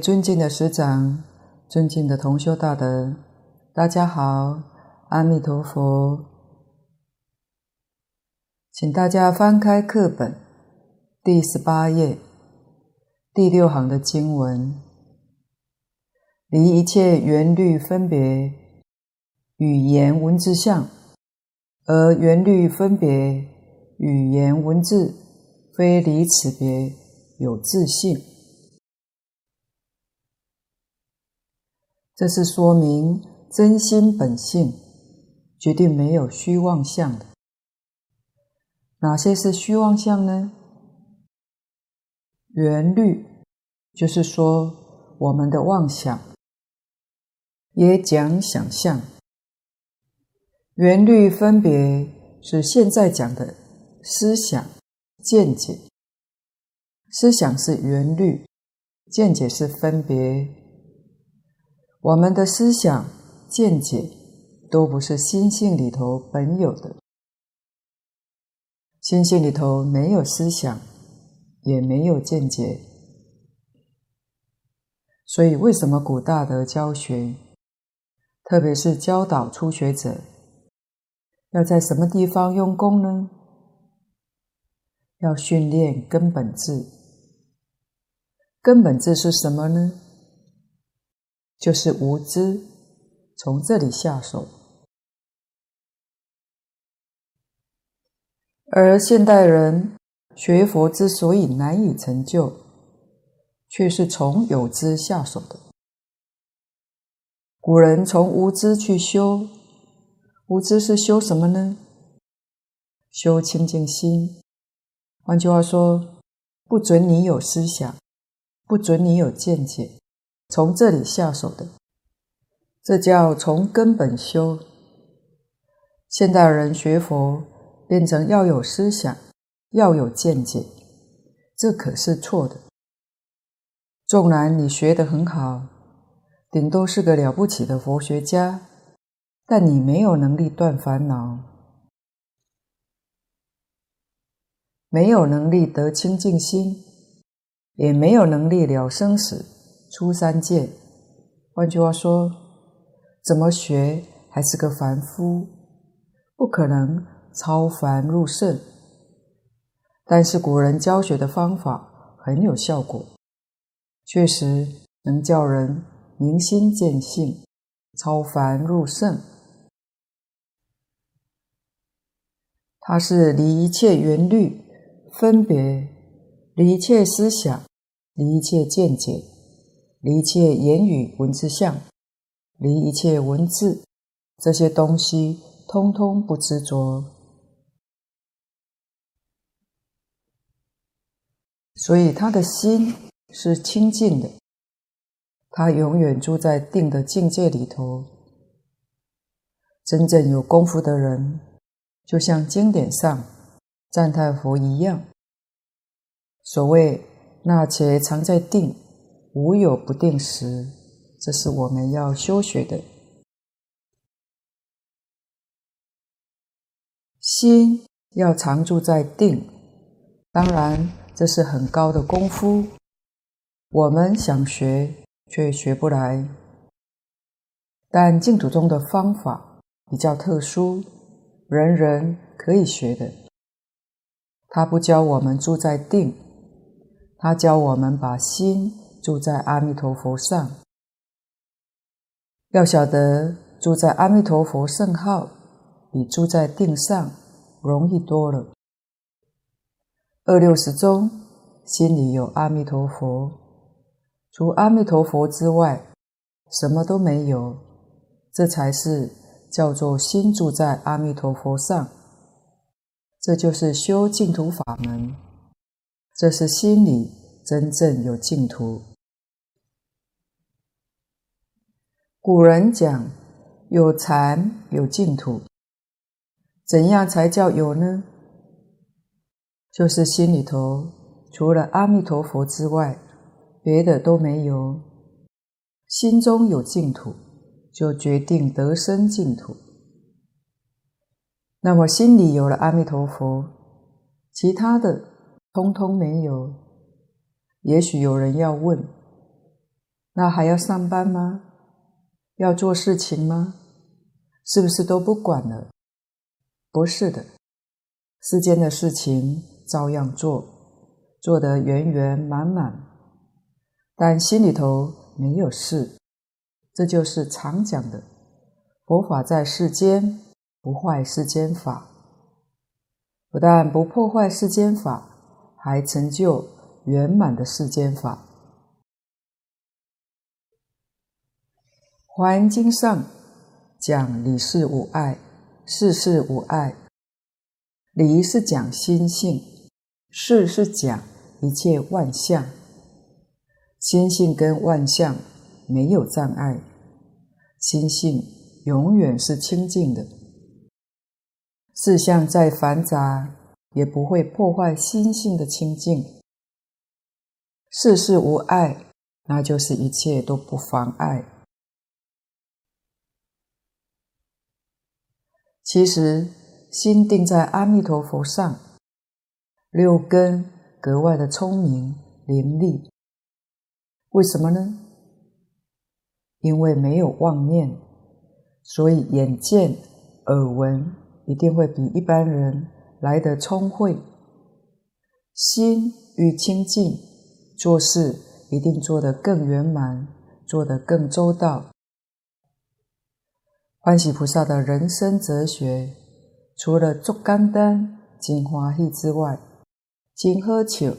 尊敬的师长，尊敬的同修大德，大家好，阿弥陀佛。请大家翻开课本第十八页第六行的经文：离一切缘虑分别语言文字相，而缘虑分别语言文字非离此别有自性。这是说明真心本性决定没有虚妄相的。哪些是虚妄相呢？缘虑，就是说我们的妄想，也讲想象。缘虑分别是现在讲的思想、见解。思想是缘虑，见解是分别。我们的思想见解都不是心性里头本有的，心性里头没有思想，也没有见解。所以，为什么古大德教学，特别是教导初学者，要在什么地方用功呢？要训练根本智。根本智是什么呢？就是无知，从这里下手。而现代人学佛之所以难以成就，却是从有知下手的。古人从无知去修，无知是修什么呢？修清净心。换句话说，不准你有思想，不准你有见解。从这里下手的，这叫从根本修。现代人学佛变成要有思想，要有见解，这可是错的。纵然你学得很好，顶多是个了不起的佛学家，但你没有能力断烦恼，没有能力得清净心，也没有能力了生死。出三界，换句话说，怎么学还是个凡夫，不可能超凡入圣。但是古人教学的方法很有效果，确实能叫人明心见性，超凡入圣。它是离一切缘虑分别，离一切思想，离一切见解。离一切言语文字相，离一切文字这些东西，通通不执着。所以他的心是清净的，他永远住在定的境界里头。真正有功夫的人，就像经典上赞叹佛一样，所谓那且常在定。无有不定时，这是我们要修学的。心要常住在定，当然这是很高的功夫，我们想学却学不来。但净土中的方法比较特殊，人人可以学的。他不教我们住在定，他教我们把心。住在阿弥陀佛上，要晓得住在阿弥陀佛圣号，比住在定上容易多了。二六十中，心里有阿弥陀佛，除阿弥陀佛之外，什么都没有，这才是叫做心住在阿弥陀佛上。这就是修净土法门，这是心里真正有净土。古人讲有禅有净土，怎样才叫有呢？就是心里头除了阿弥陀佛之外，别的都没有。心中有净土，就决定得生净土。那么心里有了阿弥陀佛，其他的通通没有。也许有人要问：那还要上班吗？要做事情吗？是不是都不管了？不是的，世间的事情照样做，做得圆圆满满，但心里头没有事。这就是常讲的，佛法在世间，不坏世间法。不但不破坏世间法，还成就圆满的世间法。《华严经》上讲理事无碍，事事无碍。理是讲心性，事是讲一切万象。心性跟万象没有障碍，心性永远是清净的。事相再繁杂，也不会破坏心性的清净。事事无碍，那就是一切都不妨碍。其实，心定在阿弥陀佛上，六根格外的聪明伶俐。为什么呢？因为没有妄念，所以眼见、耳闻一定会比一般人来得聪慧。心与清净，做事一定做得更圆满，做得更周到。欢喜菩萨的人生哲学，除了足简单、真欢喜之外，真好笑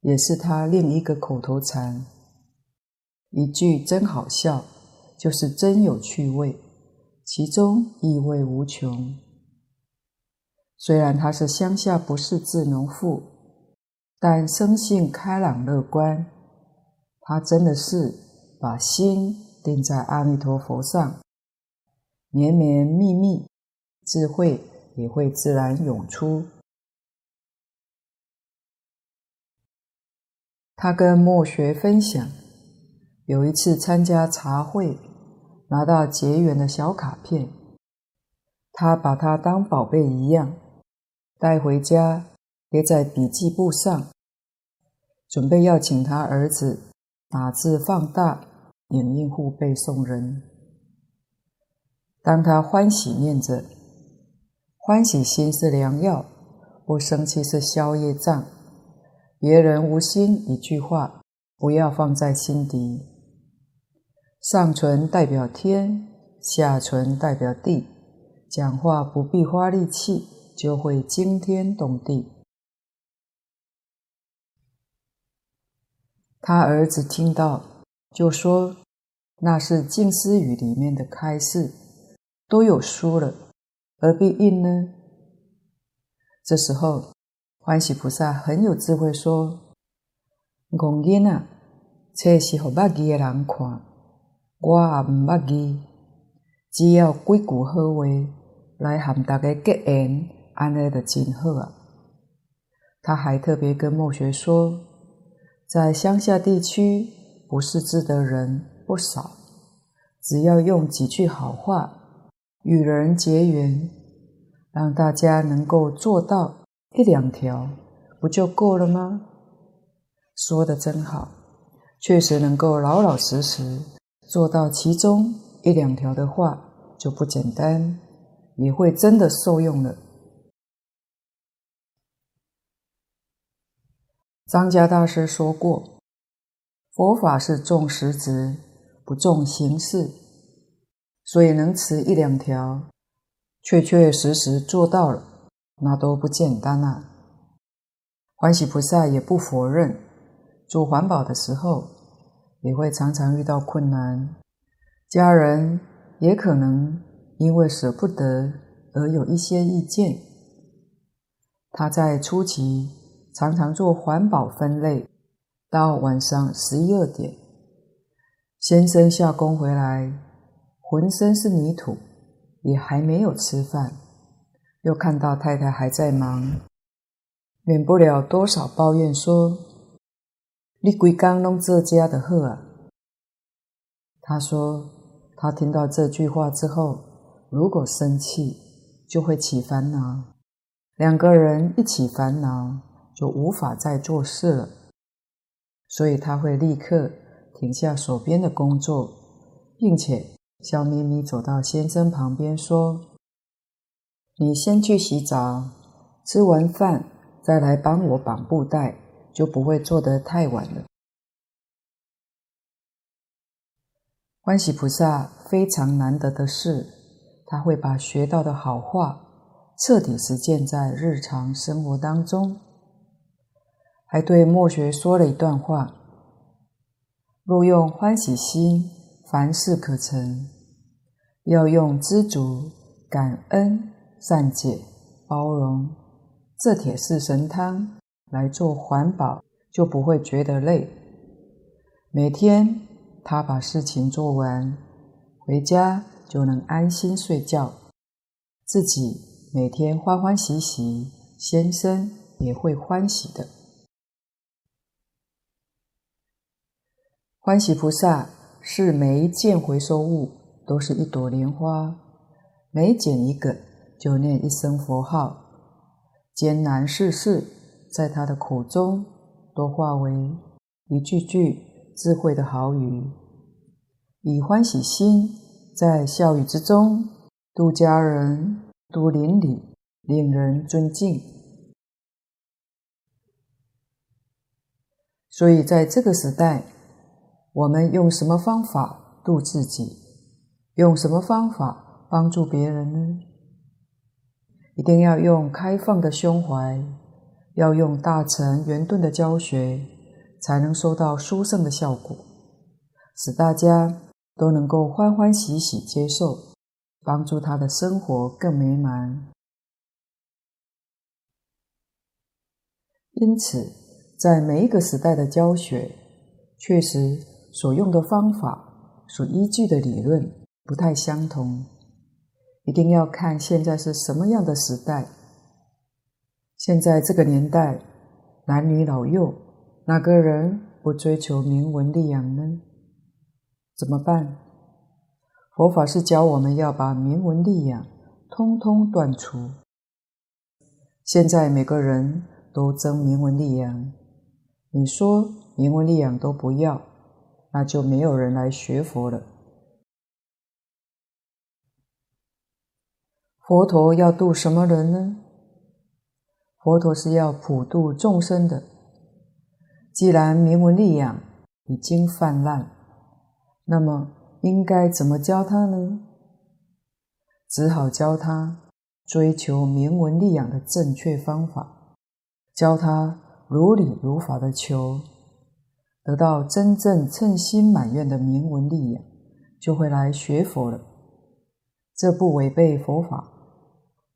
也是他另一个口头禅。一句真好笑，就是真有趣味，其中意味无穷。虽然他是乡下不识字农妇，但生性开朗乐观。他真的是把心定在阿弥陀佛上。绵绵密密，智慧也会自然涌出。他跟末学分享，有一次参加茶会，拿到结缘的小卡片，他把它当宝贝一样带回家，贴在笔记簿上，准备要请他儿子打字放大，影印护背送人。当他欢喜念着，欢喜心是良药，不生气是消业障。别人无心一句话，不要放在心底。上唇代表天，下唇代表地，讲话不必花力气，就会惊天动地。他儿子听到，就说：“那是静思语里面的开示。”都有书了，何必印呢？这时候，欢喜菩萨很有智慧说：“公囝啊，册是给捌字的人看，我也唔捌字，只要几句好话来和大家结缘，安尼就真好啊。”他还特别跟末学说，在乡下地区不识字的人不少，只要用几句好话。与人结缘，让大家能够做到一两条，不就够了吗？说得真好，确实能够老老实实做到其中一两条的话，就不简单，也会真的受用了。张家大师说过，佛法是重实质，不重形式。所以能持一两条，确确实实做到了，那都不简单啊。欢喜菩萨也不否认，做环保的时候也会常常遇到困难，家人也可能因为舍不得而有一些意见。他在初期常常做环保分类，到晚上十一二点，先生下工回来。浑身是泥土，也还没有吃饭，又看到太太还在忙，免不了多少抱怨说：“你规工拢做家的好啊。”他说：“他听到这句话之后，如果生气，就会起烦恼，两个人一起烦恼，就无法再做事了，所以他会立刻停下手边的工作，并且笑眯眯走到先生旁边说：“你先去洗澡，吃完饭再来帮我绑布袋，就不会做得太晚了。”欢喜菩萨非常难得的是，他会把学到的好话彻底实践在日常生活当中，还对末学说了一段话：若用欢喜心，凡事可成；要用知足、感恩、善解、包容这铁四神汤来做环保，就不会觉得累。每天。他把事情做完，回家就能安心睡觉，自己每天欢欢喜喜，先生也会欢喜的。欢喜菩萨是每一件回收物都是一朵莲花，每捡一个就念一声佛号，艰难世事在他的口中都化为一句句。智慧的好语，以欢喜心在笑语之中度家人、度邻里，令人尊敬。所以，在这个时代，我们用什么方法度自己？用什么方法帮助别人呢？一定要用开放的胸怀，要用大乘圆顿的教学。才能收到殊胜的效果，使大家都能够欢欢喜喜接受，帮助他的生活更美满。因此，在每一个时代的教学，确实所用的方法、所依据的理论不太相同，一定要看现在是什么样的时代。现在这个年代，男女老幼。哪个人不追求名闻利养呢？怎么办？佛法是教我们要把名闻利养通通断除。现在每个人都争名闻利养，你说名闻利养都不要，那就没有人来学佛了。佛陀要度什么人呢？佛陀是要普度众生的。既然名闻利养已经泛滥，那么应该怎么教他呢？只好教他追求名闻利养的正确方法，教他如理如法的求，得到真正称心满愿的名闻利养，就会来学佛了。这不违背佛法，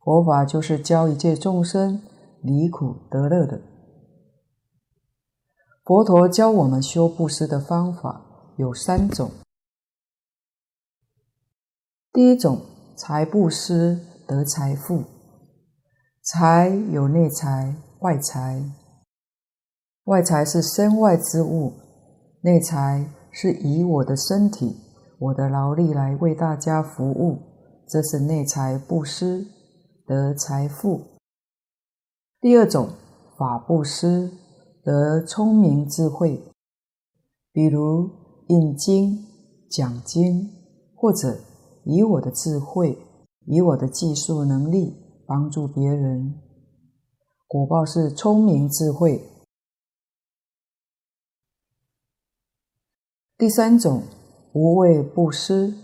佛法就是教一切众生离苦得乐的。佛陀教我们修布施的方法有三种。第一种，财布施得财富。财有内财、外财。外财是身外之物，内财是以我的身体、我的劳力来为大家服务，这是内财布施得财富。第二种，法布施。得聪明智慧，比如印经、讲经，或者以我的智慧、以我的技术能力帮助别人，果报是聪明智慧。第三种无畏布施，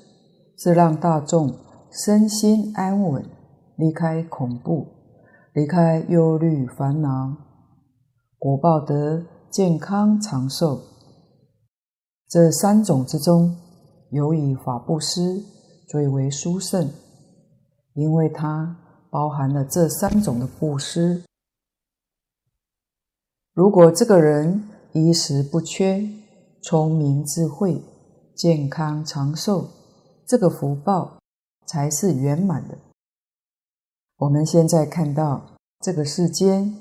是让大众身心安稳，离开恐怖，离开忧虑烦恼。果报得健康长寿，这三种之中，尤以法布施最为殊胜，因为它包含了这三种的布施。如果这个人衣食不缺，聪明智慧，健康长寿，这个福报才是圆满的。我们现在看到这个世间。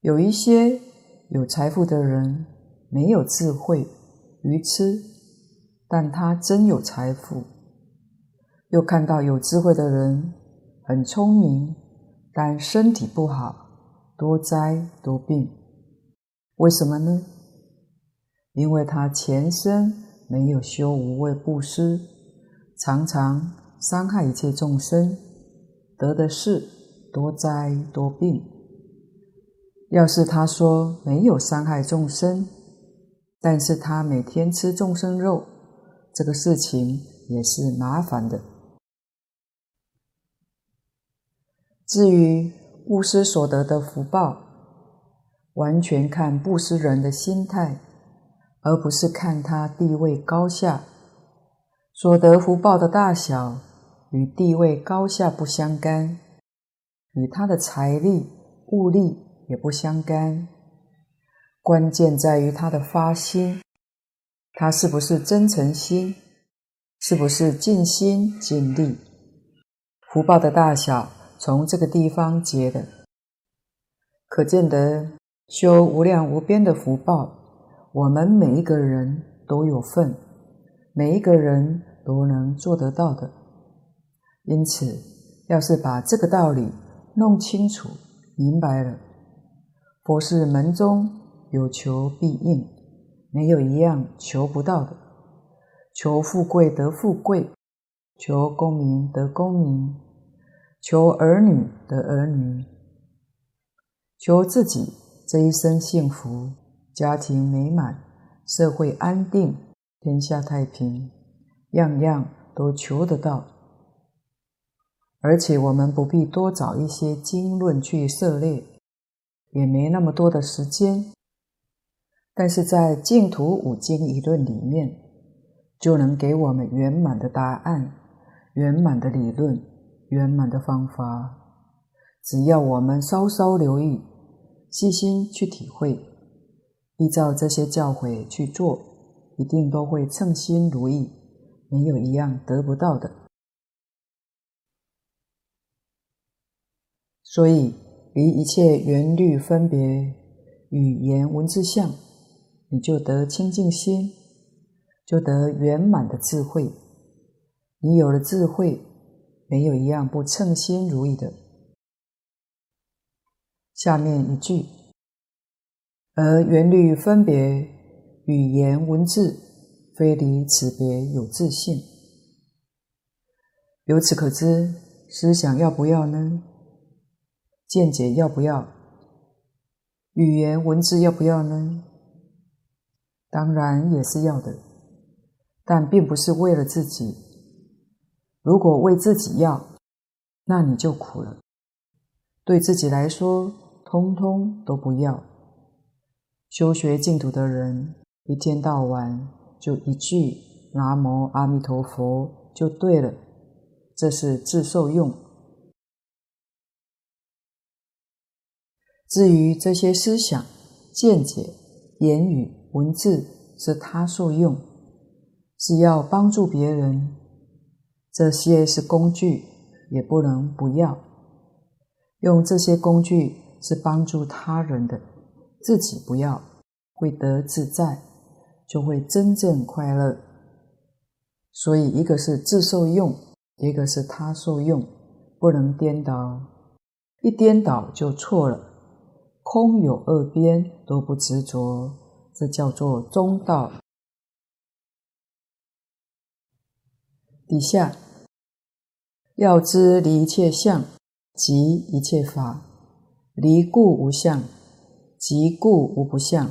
有一些有财富的人没有智慧，愚痴，但他真有财富；又看到有智慧的人很聪明，但身体不好，多灾多病。为什么呢？因为他前生没有修无畏布施，常常伤害一切众生，得的是多灾多病。要是他说没有伤害众生，但是他每天吃众生肉，这个事情也是麻烦的。至于布施所得的福报，完全看布施人的心态，而不是看他地位高下。所得福报的大小与地位高下不相干，与他的财力物力也不相干。关键在于他的发心，他是不是真诚心，是不是尽心尽力。福报的大小从这个地方结的，可见得。修无量无边的福报，我们每一个人都有份，每一个人都能做得到的。因此，要是把这个道理弄清楚、明白了，佛是门中有求必应，没有一样求不到的。求富贵得富贵，求功名得功名，求儿女得儿女，求自己。这一生幸福，家庭美满，社会安定，天下太平，样样都求得到。而且我们不必多找一些经论去涉猎，也没那么多的时间。但是在净土五经一论里面，就能给我们圆满的答案、圆满的理论、圆满的方法。只要我们稍稍留意。细心去体会，依照这些教诲去做，一定都会称心如意，没有一样得不到的。所以，离一切缘虑分别、语言文字相，你就得清净心，就得圆满的智慧。你有了智慧，没有一样不称心如意的。下面一句，而缘虑分别、语言文字，非离此别有自性。由此可知，思想要不要呢？见解要不要？语言文字要不要呢？当然也是要的，但并不是为了自己。如果为自己要，那你就苦了。对自己来说，通通都不要。修学净土的人，一天到晚就一句“南无阿弥陀佛”就对了，这是自受用。至于这些思想、见解、言语、文字，是他受用，是要帮助别人，这些是工具，也不能不要。用这些工具。是帮助他人的，自己不要，会得自在，就会真正快乐。所以，一个是自受用，一个是他受用，不能颠倒。一颠倒就错了。空有二边都不执着，这叫做中道。底下要知离一切相，即一切法。离故无相，即故无不相，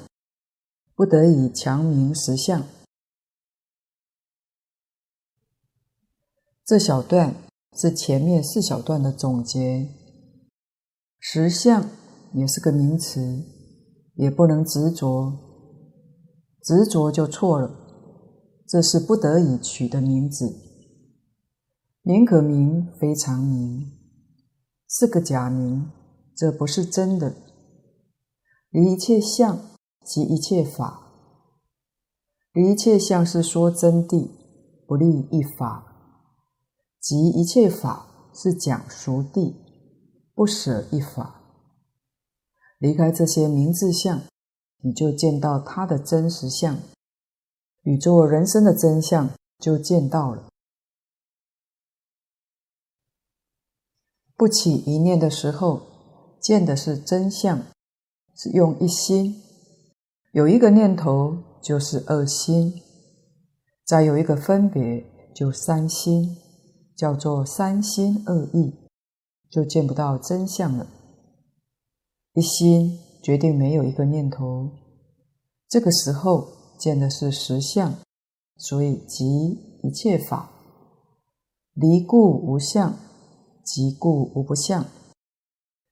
不得已强名实相。这小段是前面四小段的总结。实相也是个名词，也不能执着，执着就错了。这是不得已取的名字，名可名，非常名，是个假名。这不是真的。离一切相，即一切法。离一切相是说真谛，不立一法；即一切法是讲熟谛，不舍一法。离开这些名字相，你就见到它的真实相，宇宙人生的真相就见到了。不起一念的时候。见的是真相，是用一心，有一个念头就是二心，再有一个分别，就三心，叫做三心二意，就见不到真相了。一心决定没有一个念头，这个时候见的是实相，所以即一切法。离故无相，即故无不相。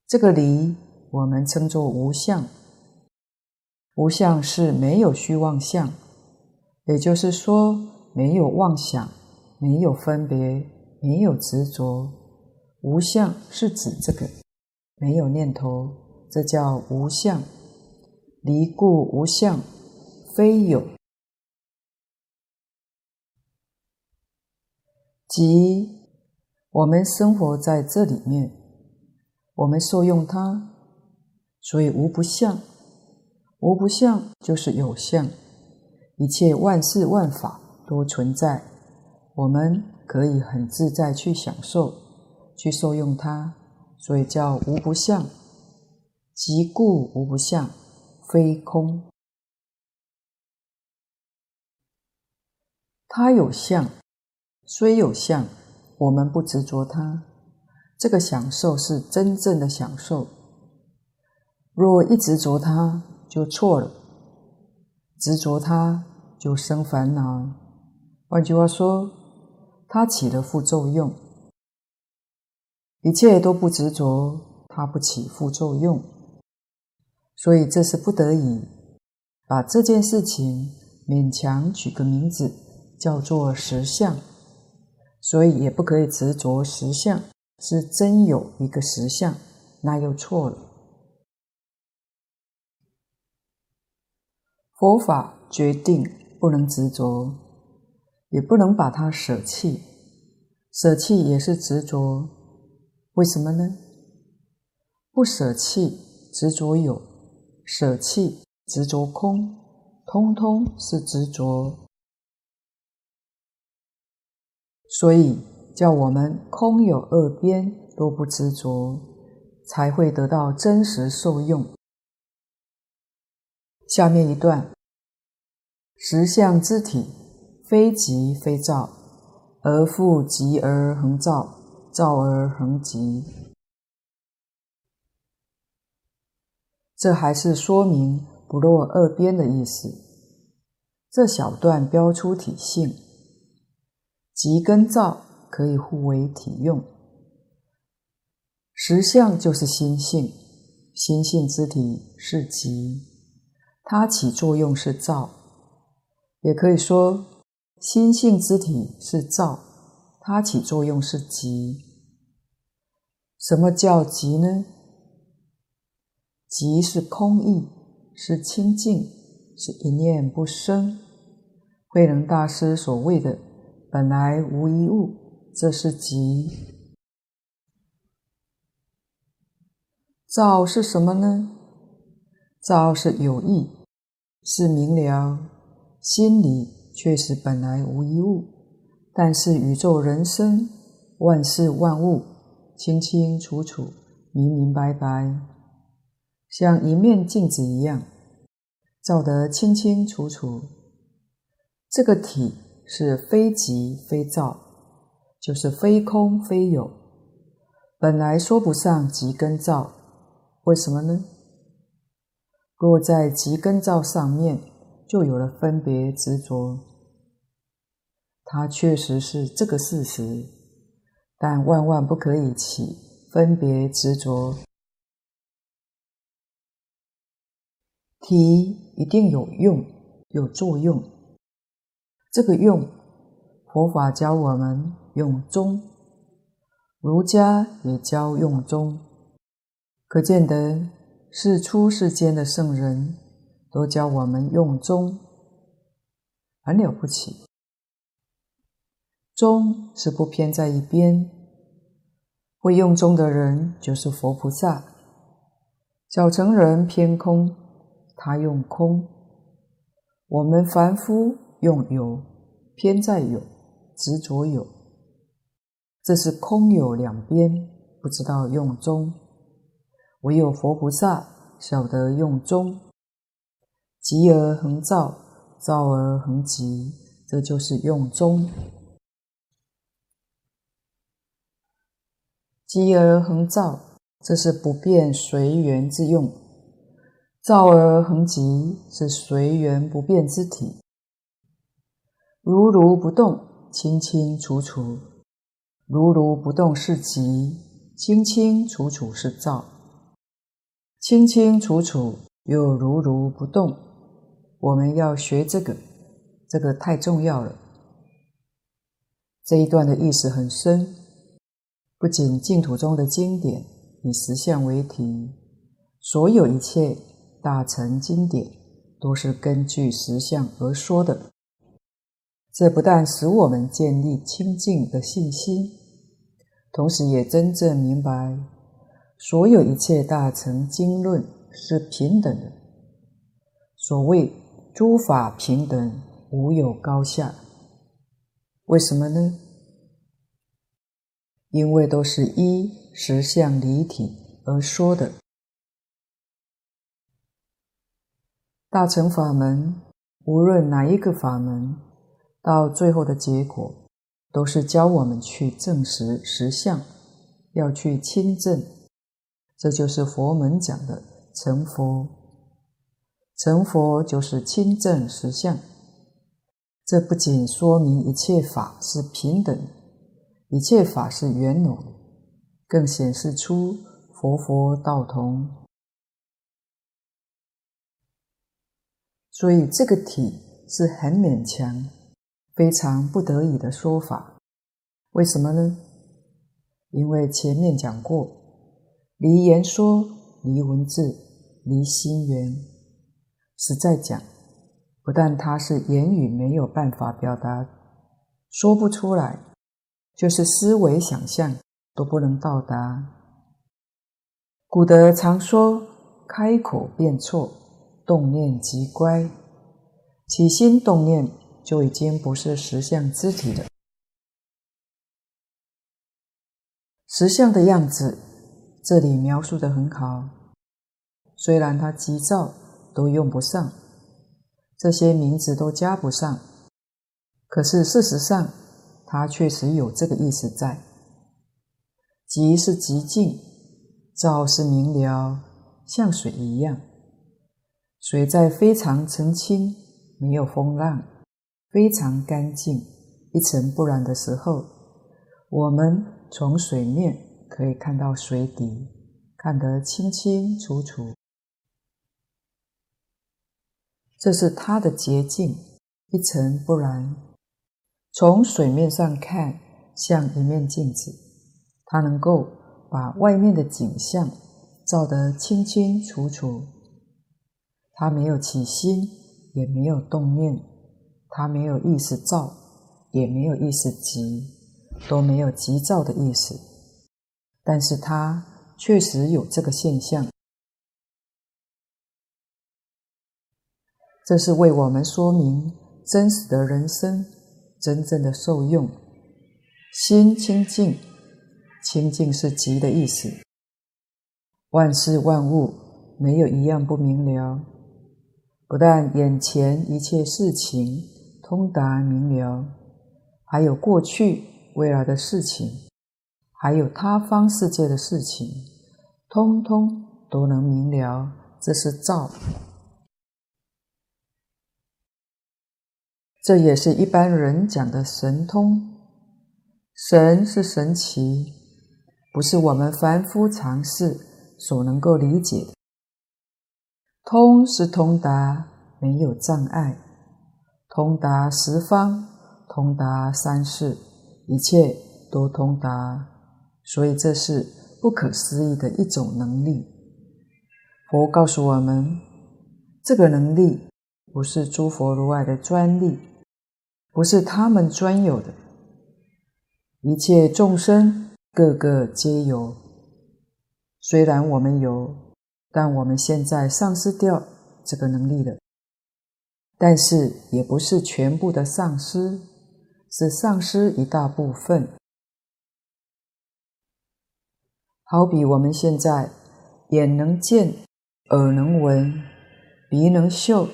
这个离，我们称作无相。无相是没有虚妄相，也就是说，没有妄想，没有分别，没有执着。无相是指这个，没有念头，这叫无相。离故无相，非有。即我们生活在这里面，我们受用它，所以无不相。无不相就是有相，一切万事万法都存在，我们可以很自在去享受，去受用它，所以叫无不相。即故无不相，非空。它有相。虽有相，我们不执着它，这个享受是真正的享受。若一执着它，就错了，执着它就生烦恼。换句话说，它起了副作用。一切都不执着，它不起副作用。所以这是不得已，把这件事情勉强取个名字，叫做实相。所以也不可以执着实相，是真有一个实相，那又错了。佛法决定不能执着，也不能把它舍弃，舍弃也是执着。为什么呢？不舍弃执着有，舍弃执着空，通通是执着。所以叫我们空有二边都不执着，才会得到真实受用。下面一段：实相之体，非即非照，而复即而恒照，照而恒即。这还是说明不落二边的意思。这小段标出体性。即跟照可以互为体用，实相就是心性，心性之体是即，它起作用是照，也可以说心性之体是照，它起作用是即。什么叫即呢？即是空意，是清净，是一念不生。慧能大师所谓的。本来无一物，这是即。照是什么呢？照是有意，是明了，心里确实本来无一物，但是宇宙人生、万事万物清清楚楚、明明白白，像一面镜子一样，照得清清楚楚。这个体。是非即非照，就是非空非有，本来说不上即跟照，为什么呢？若在即跟照上面就有了分别执着，它确实是这个事实，但万万不可以起分别执着。提一定有用，有作用。这个用，佛法教我们用中，儒家也教用中，可见得是出世间的圣人都教我们用中，很了不起。中是不偏在一边，会用中的人就是佛菩萨。小乘人偏空，他用空，我们凡夫。用有偏在有执着有，这是空有两边，不知道用中。唯有佛菩萨晓得用中，即而恒照，照而恒寂，这就是用中；寂而恒照，这是不变随缘之用；照而恒寂，是随缘不变之体。如如不动，清清楚楚；如如不动是寂，清清楚楚是照。清清楚楚又如如不动，我们要学这个，这个太重要了。这一段的意思很深，不仅净土中的经典以实相为题，所有一切大乘经典都是根据实相而说的。这不但使我们建立清净的信心，同时也真正明白。所有一切大乘经论是平等的。所谓诸法平等，无有高下。为什么呢？因为都是依实相离体而说的。大乘法门，无论哪一个法门，到最后的结果，都是教我们去证实实相，要去亲证。这就是佛门讲的成佛，成佛就是亲证实相。这不仅说明一切法是平等，一切法是圆融，更显示出佛佛道同。所以这个体是很勉强、非常不得已的说法。为什么呢？因为前面讲过。离言说，离文字，离心缘。实在讲，不但它是言语没有办法表达，说不出来，就是思维想象都不能到达。古德常说：“开口便错，动念即乖。”起心动念就已经不是实相之体了。实相的样子。这里描述得很好，虽然他急躁都用不上，这些名字都加不上，可是事实上，他确实有这个意思在。急是急静，照是明了，像水一样。水在非常澄清、没有风浪、非常干净、一尘不染的时候，我们从水面。可以看到水底，看得清清楚楚。这是它的洁净，一尘不染。从水面上看，像一面镜子，它能够把外面的景象照得清清楚楚。他没有起心，也没有动念，他没有意识躁，也没有意识急，都没有急躁的意思。但是他确实有这个现象，这是为我们说明真实的人生真正的受用。心清净，清净是寂的意思。万事万物没有一样不明了，不但眼前一切事情通达明了，还有过去未来的事情。还有他方世界的事情，通通都能明了，这是照。这也是一般人讲的神通。神是神奇，不是我们凡夫常识所能够理解的。通是通达，没有障碍，通达十方，通达三世，一切都通达。所以这是不可思议的一种能力。佛告诉我们，这个能力不是诸佛如来的专利，不是他们专有的，一切众生个个皆有。虽然我们有，但我们现在丧失掉这个能力了。但是也不是全部的丧失，是丧失一大部分。好比我们现在眼能见，耳能闻，鼻能嗅，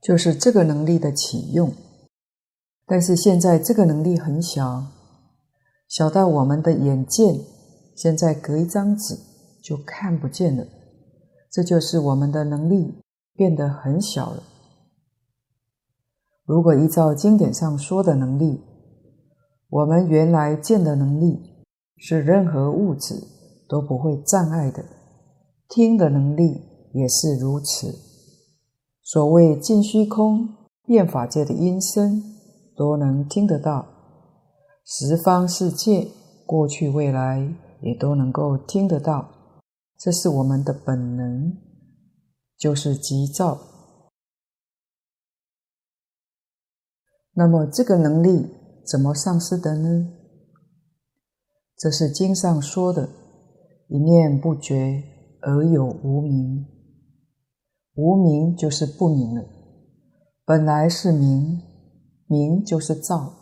就是这个能力的启用。但是现在这个能力很小，小到我们的眼见，现在隔一张纸就看不见了。这就是我们的能力变得很小了。如果依照经典上说的能力，我们原来见的能力是任何物质都不会障碍的，听的能力也是如此。所谓尽虚空遍法界的音声。都能听得到，十方世界过去未来也都能够听得到，这是我们的本能，就是急躁。那么这个能力怎么丧失的呢？这是经上说的：“一念不觉而有无明，无明就是不明了，本来是明。”明就是照，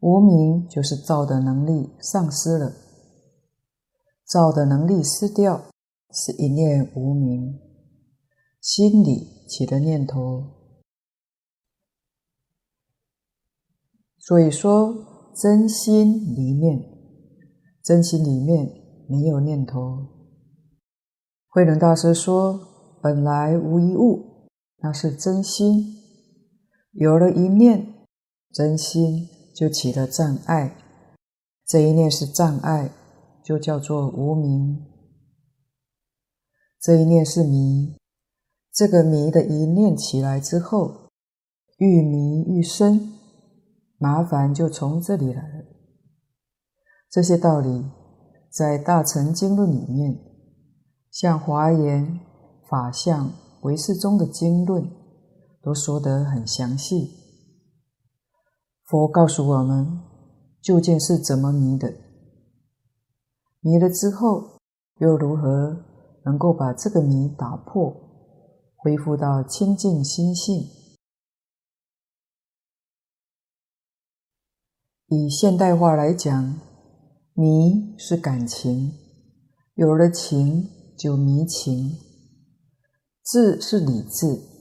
无明就是照的能力丧失了，躁的能力失掉，是一念无明，心里起的念头。所以说，真心离念，真心里面没有念头。慧能大师说：“本来无一物，那是真心。”有了一念，真心就起了障碍。这一念是障碍，就叫做无明。这一念是迷，这个迷的一念起来之后，愈迷愈深，麻烦就从这里来了。这些道理在《大乘经论》里面，像《华严》《法相》《唯识宗》的经论。都说得很详细。佛告诉我们，究竟是怎么迷的？迷了之后，又如何能够把这个迷打破，恢复到清净心性？以现代话来讲，迷是感情，有了情就迷情。智是理智。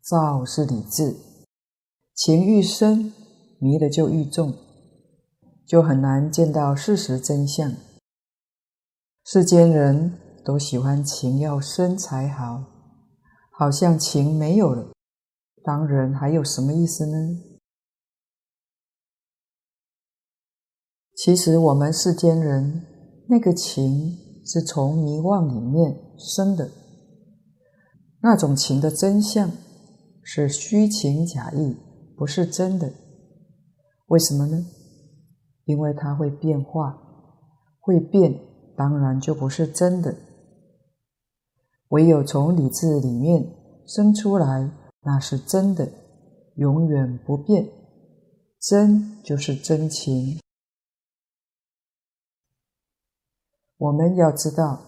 躁是理智，情愈深，迷的就愈重，就很难见到事实真相。世间人都喜欢情要深才好，好像情没有了，当人还有什么意思呢？其实我们世间人那个情是从迷妄里面生的，那种情的真相。是虚情假意，不是真的。为什么呢？因为它会变化，会变，当然就不是真的。唯有从理智里面生出来，那是真的，永远不变。真就是真情。我们要知道，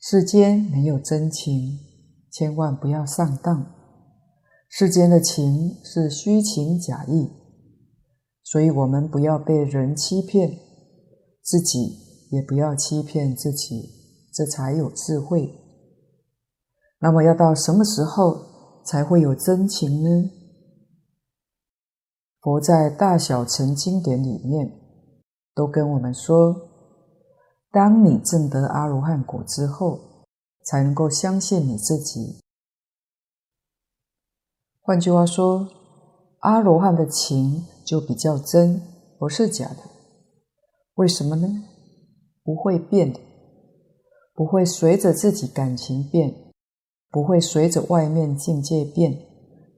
世间没有真情，千万不要上当。世间的情是虚情假意，所以我们不要被人欺骗，自己也不要欺骗自己，这才有智慧。那么要到什么时候才会有真情呢？佛在大小乘经典里面都跟我们说，当你证得阿罗汉果之后，才能够相信你自己。换句话说，阿罗汉的情就比较真，不是假的。为什么呢？不会变的，不会随着自己感情变，不会随着外面境界变，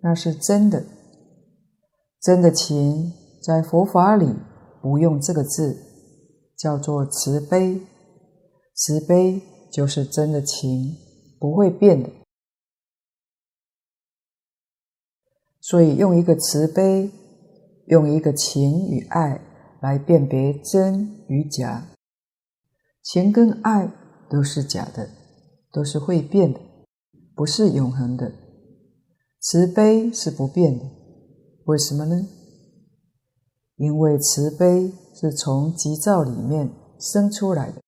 那是真的。真的情在佛法里不用这个字，叫做慈悲。慈悲就是真的情，不会变的。所以，用一个慈悲，用一个情与爱来辨别真与假。情跟爱都是假的，都是会变的，不是永恒的。慈悲是不变的，为什么呢？因为慈悲是从急躁里面生出来的。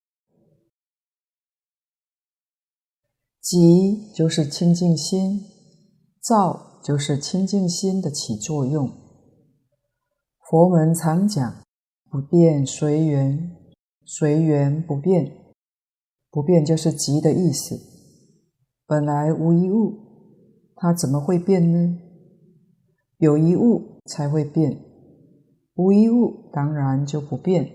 急就是清净心，躁。就是清净心的起作用。佛门常讲不变随缘，随缘不变，不变就是寂的意思。本来无一物，它怎么会变呢？有一物才会变，无一物当然就不变。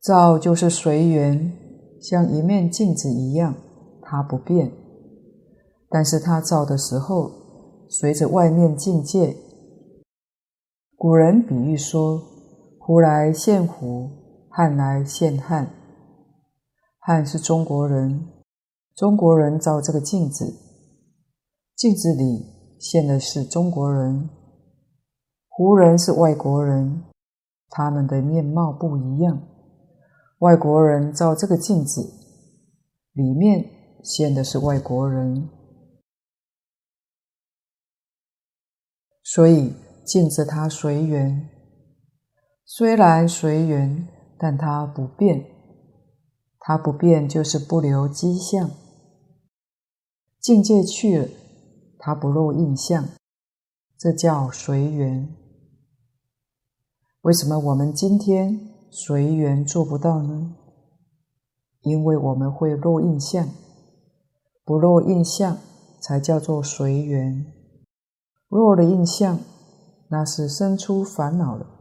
照就是随缘，像一面镜子一样，它不变。但是它照的时候，随着外面境界。古人比喻说：“胡来现胡，汉来现汉。汉是中国人，中国人照这个镜子，镜子里现的是中国人；胡人是外国人，他们的面貌不一样。外国人照这个镜子，里面现的是外国人。”所以镜子它随缘，虽然随缘，但它不变。它不变就是不留迹象。境界去了，它不露印象，这叫随缘。为什么我们今天随缘做不到呢？因为我们会露印象，不露印象才叫做随缘。若的印象，那是生出烦恼了。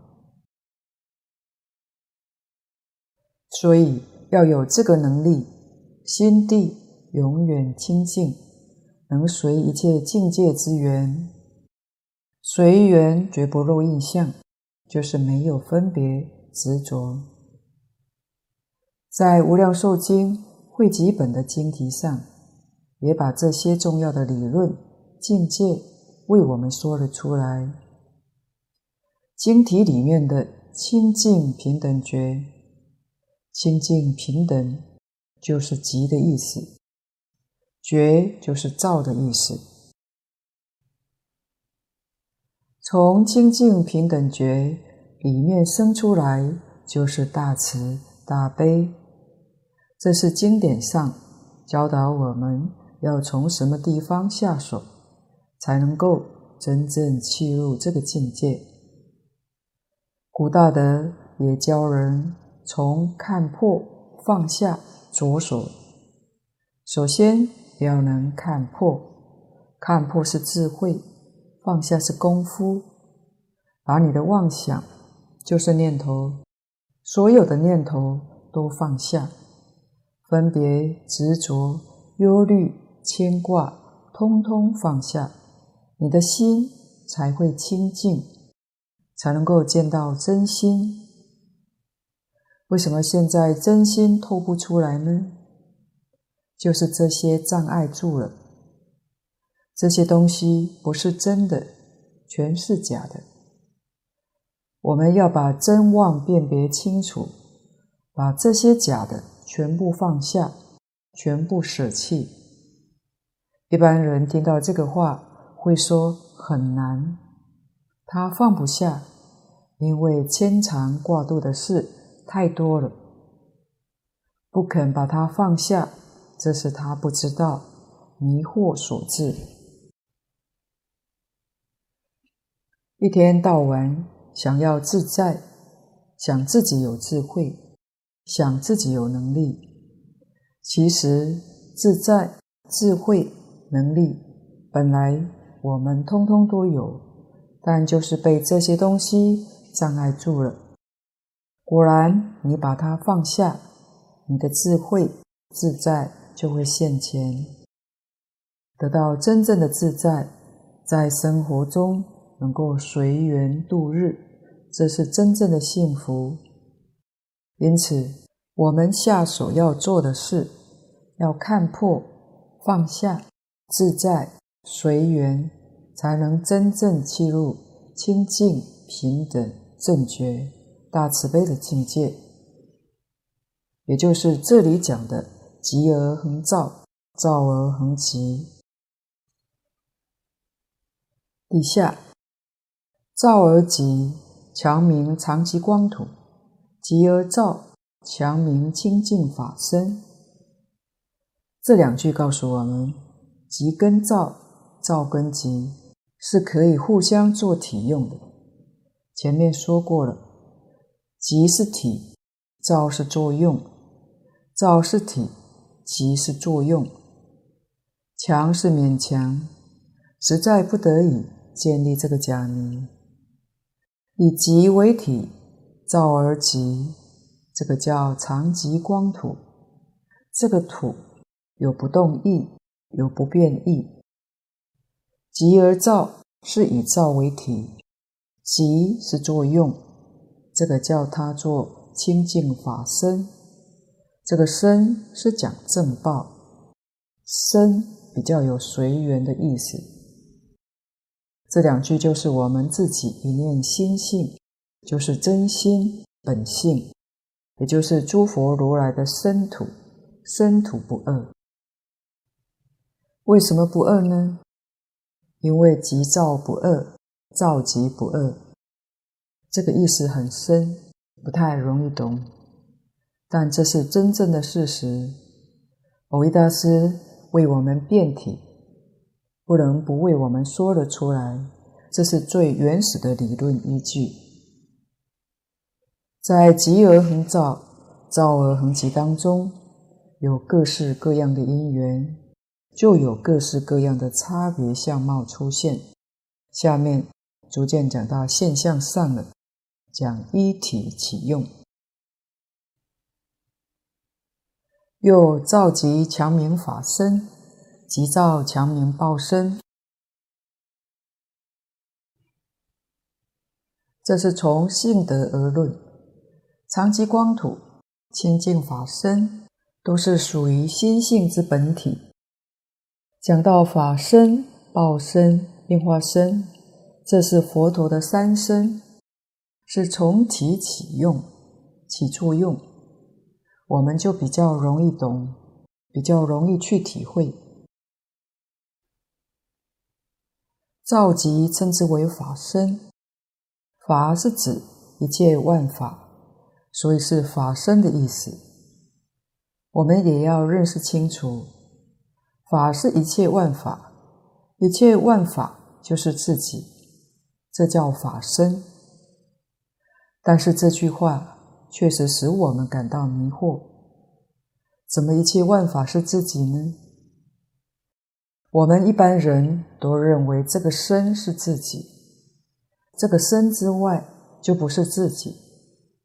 所以要有这个能力，心地永远清净，能随一切境界之缘，随缘绝不露印象，就是没有分别执着。在《无量寿经》汇集本的经题上，也把这些重要的理论境界。为我们说了出来。经题里面的清净平等觉，清净平等就是寂的意思，觉就是照的意思。从清净平等觉里面生出来，就是大慈大悲。这是经典上教导我们要从什么地方下手。才能够真正契入这个境界。古大德也教人从看破放下着手。首先要能看破，看破是智慧，放下是功夫。把你的妄想，就是念头，所有的念头都放下，分别、执着、忧虑、牵挂，通通放下。你的心才会清净，才能够见到真心。为什么现在真心透不出来呢？就是这些障碍住了。这些东西不是真的，全是假的。我们要把真妄辨别清楚，把这些假的全部放下，全部舍弃。一般人听到这个话，会说很难，他放不下，因为牵肠挂肚的事太多了，不肯把它放下，这是他不知道，迷惑所致。一天到晚想要自在，想自己有智慧，想自己有能力，其实自在、智慧、能力本来。我们通通都有，但就是被这些东西障碍住了。果然，你把它放下，你的智慧自在就会现前，得到真正的自在，在生活中能够随缘度日，这是真正的幸福。因此，我们下手要做的事，要看破、放下、自在。随缘才能真正契入清净平等正觉大慈悲的境界，也就是这里讲的“寂而恒照，照而恒寂”。底下“照而寂，强明常寂光土；寂而照，强明清净法身”。这两句告诉我们：寂跟照。照跟集是可以互相做体用的。前面说过了，集是体，造是作用；造是体，集是作用。强是勉强，实在不得已建立这个假名，以集为体，造而集，这个叫常寂光土。这个土有不动意，有不变义。集而造是以造为体，集是作用，这个叫它做清净法身。这个身是讲正报，身比较有随缘的意思。这两句就是我们自己一念心性，就是真心本性，也就是诸佛如来的身土。身土不二，为什么不二呢？因为集躁不二，躁集不二。这个意思很深，不太容易懂，但这是真正的事实。蕅益大师为我们辩体，不能不为我们说了出来。这是最原始的理论依据，在集而恒躁，躁而恒集当中。有各式各样的因缘，就有各式各样的差别相貌出现。下面逐渐讲到现象上了，讲一体起用。又召集强明法身，即召强明报身。这是从性德而论，常寂光土，清净法身。都是属于心性之本体。讲到法身、报身、应化身，这是佛陀的三身，是从体起用、起作用，我们就比较容易懂，比较容易去体会。躁集称之为法身，法是指一切万法，所以是法身的意思。我们也要认识清楚，法是一切万法，一切万法就是自己，这叫法身。但是这句话确实使我们感到迷惑：怎么一切万法是自己呢？我们一般人都认为这个身是自己，这个身之外就不是自己，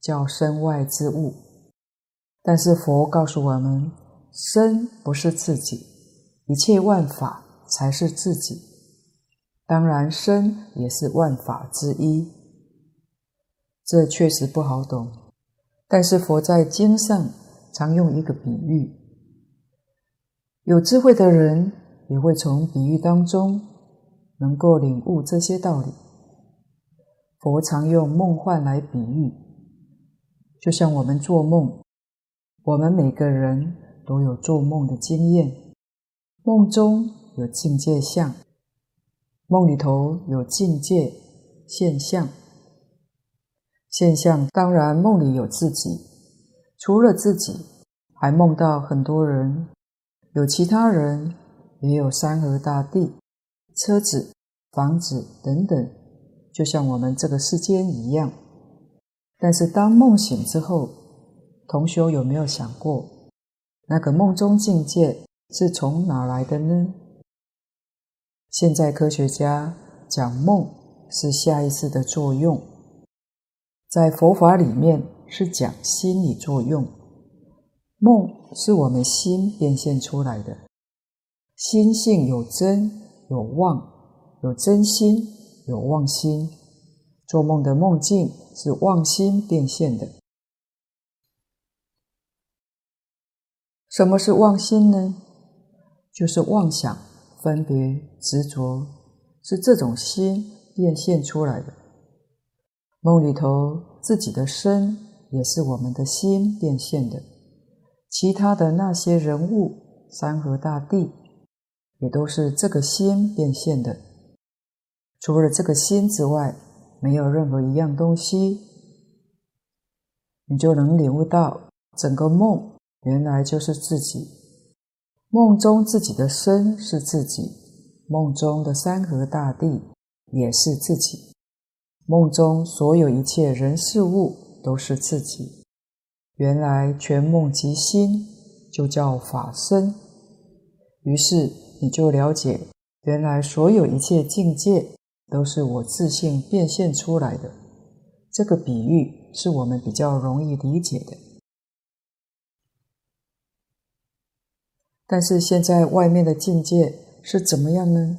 叫身外之物。但是佛告诉我们，身不是自己，一切万法才是自己。当然，身也是万法之一。这确实不好懂，但是佛在经上常用一个比喻，有智慧的人也会从比喻当中能够领悟这些道理。佛常用梦幻来比喻，就像我们做梦。我们每个人都有做梦的经验，梦中有境界相，梦里头有境界现象。现象当然梦里有自己，除了自己，还梦到很多人，有其他人，也有山河大地、车子、房子等等，就像我们这个世间一样。但是当梦醒之后，同学有没有想过，那个梦中境界是从哪来的呢？现在科学家讲梦是下意识的作用，在佛法里面是讲心理作用。梦是我们心变现出来的，心性有真有妄，有真心有妄心，做梦的梦境是妄心变现的。什么是妄心呢？就是妄想、分别、执着，是这种心变现出来的。梦里头自己的身也是我们的心变现的，其他的那些人物、山河大地，也都是这个心变现的。除了这个心之外，没有任何一样东西，你就能领悟到整个梦。原来就是自己，梦中自己的身是自己，梦中的山河大地也是自己，梦中所有一切人事物都是自己。原来全梦即心，就叫法身。于是你就了解，原来所有一切境界都是我自性变现出来的。这个比喻是我们比较容易理解的。但是现在外面的境界是怎么样呢？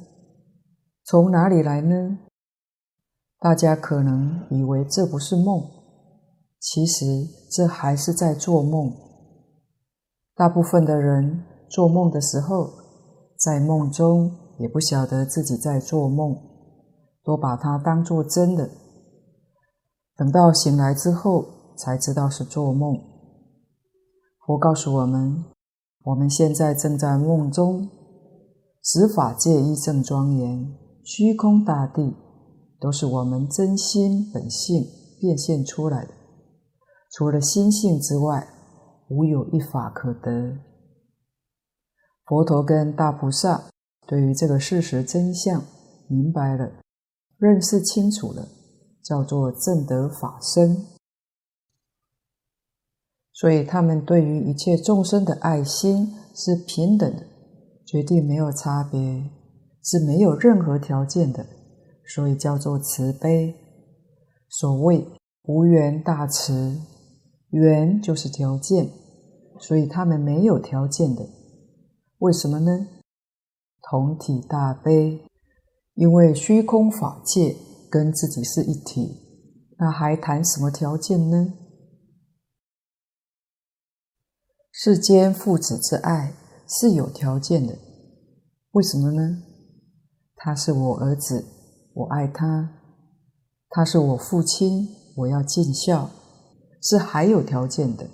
从哪里来呢？大家可能以为这不是梦。其实这还是在做梦。大部分的人做梦的时候，在梦中也不晓得自己在做梦，都把它当作真的。等到醒来之后，才知道是做梦。佛告诉我们，我们现在正在梦中，十法界一正庄严，虚空大地，都是我们真心本性变现出来的。除了心性之外，无有一法可得。佛陀跟大菩萨对于这个事实真相明白了，认识清楚了，叫做正得法身。所以他们对于一切众生的爱心是平等的，绝对没有差别，是没有任何条件的，所以叫做慈悲。所谓无缘大慈。缘就是条件，所以他们没有条件的。为什么呢？同体大悲，因为虚空法界跟自己是一体，那还谈什么条件呢？世间父子之爱是有条件的，为什么呢？他是我儿子，我爱他；他是我父亲，我要尽孝。是还有条件的，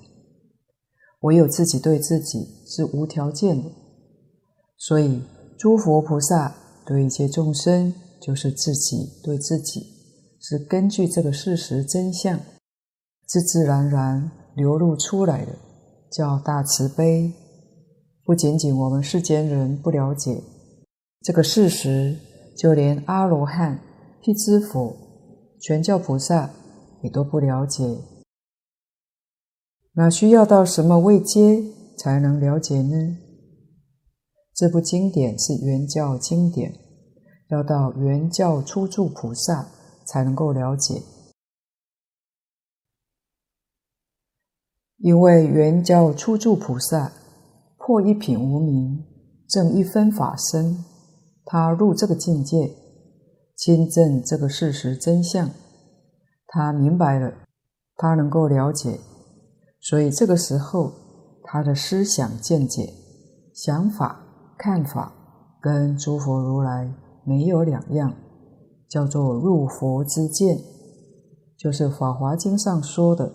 唯有自己对自己是无条件的。所以诸佛菩萨对一切众生，就是自己对自己，是根据这个事实真相，自自然然流露出来的，叫大慈悲。不仅仅我们世间人不了解这个事实，就连阿罗汉、辟支佛、全教菩萨也都不了解。那需要到什么位阶才能了解呢？这部经典是圆教经典，要到圆教初住菩萨才能够了解。因为圆教初住菩萨破一品无明，证一分法身，他入这个境界，亲证这个事实真相，他明白了，他能够了解。所以这个时候，他的思想见解、想法、看法，跟诸佛如来没有两样，叫做入佛之见，就是《法华经》上说的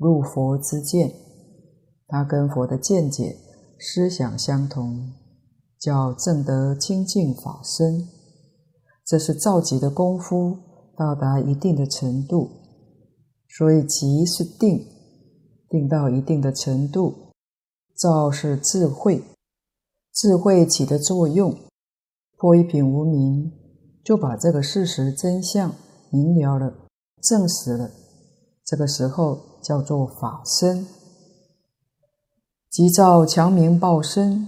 入佛之见。他跟佛的见解、思想相同，叫正得清净法身。这是造极的功夫，到达一定的程度。所以极是定。定到一定的程度，造是智慧，智慧起的作用，破一品无明，就把这个事实真相明了了，证实了。这个时候叫做法身，急躁强明报身，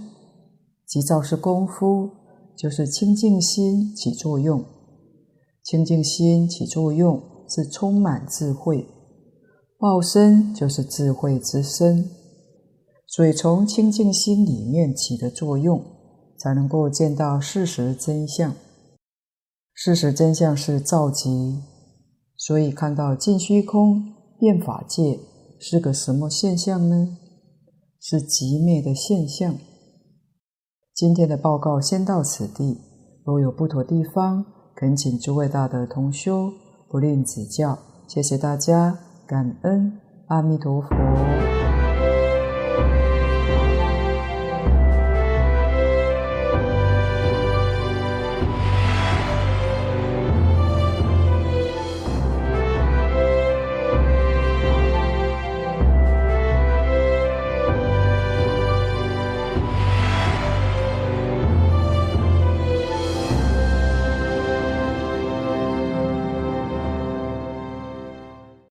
急躁是功夫，就是清净心起作用，清净心起作用是充满智慧。报身就是智慧之身，所以从清净心里面起的作用，才能够见到事实真相。事实真相是造极，所以看到尽虚空变法界是个什么现象呢？是极灭的现象。今天的报告先到此地，若有不妥地方，恳请诸位大德同修不吝指教。谢谢大家。感恩阿弥陀佛。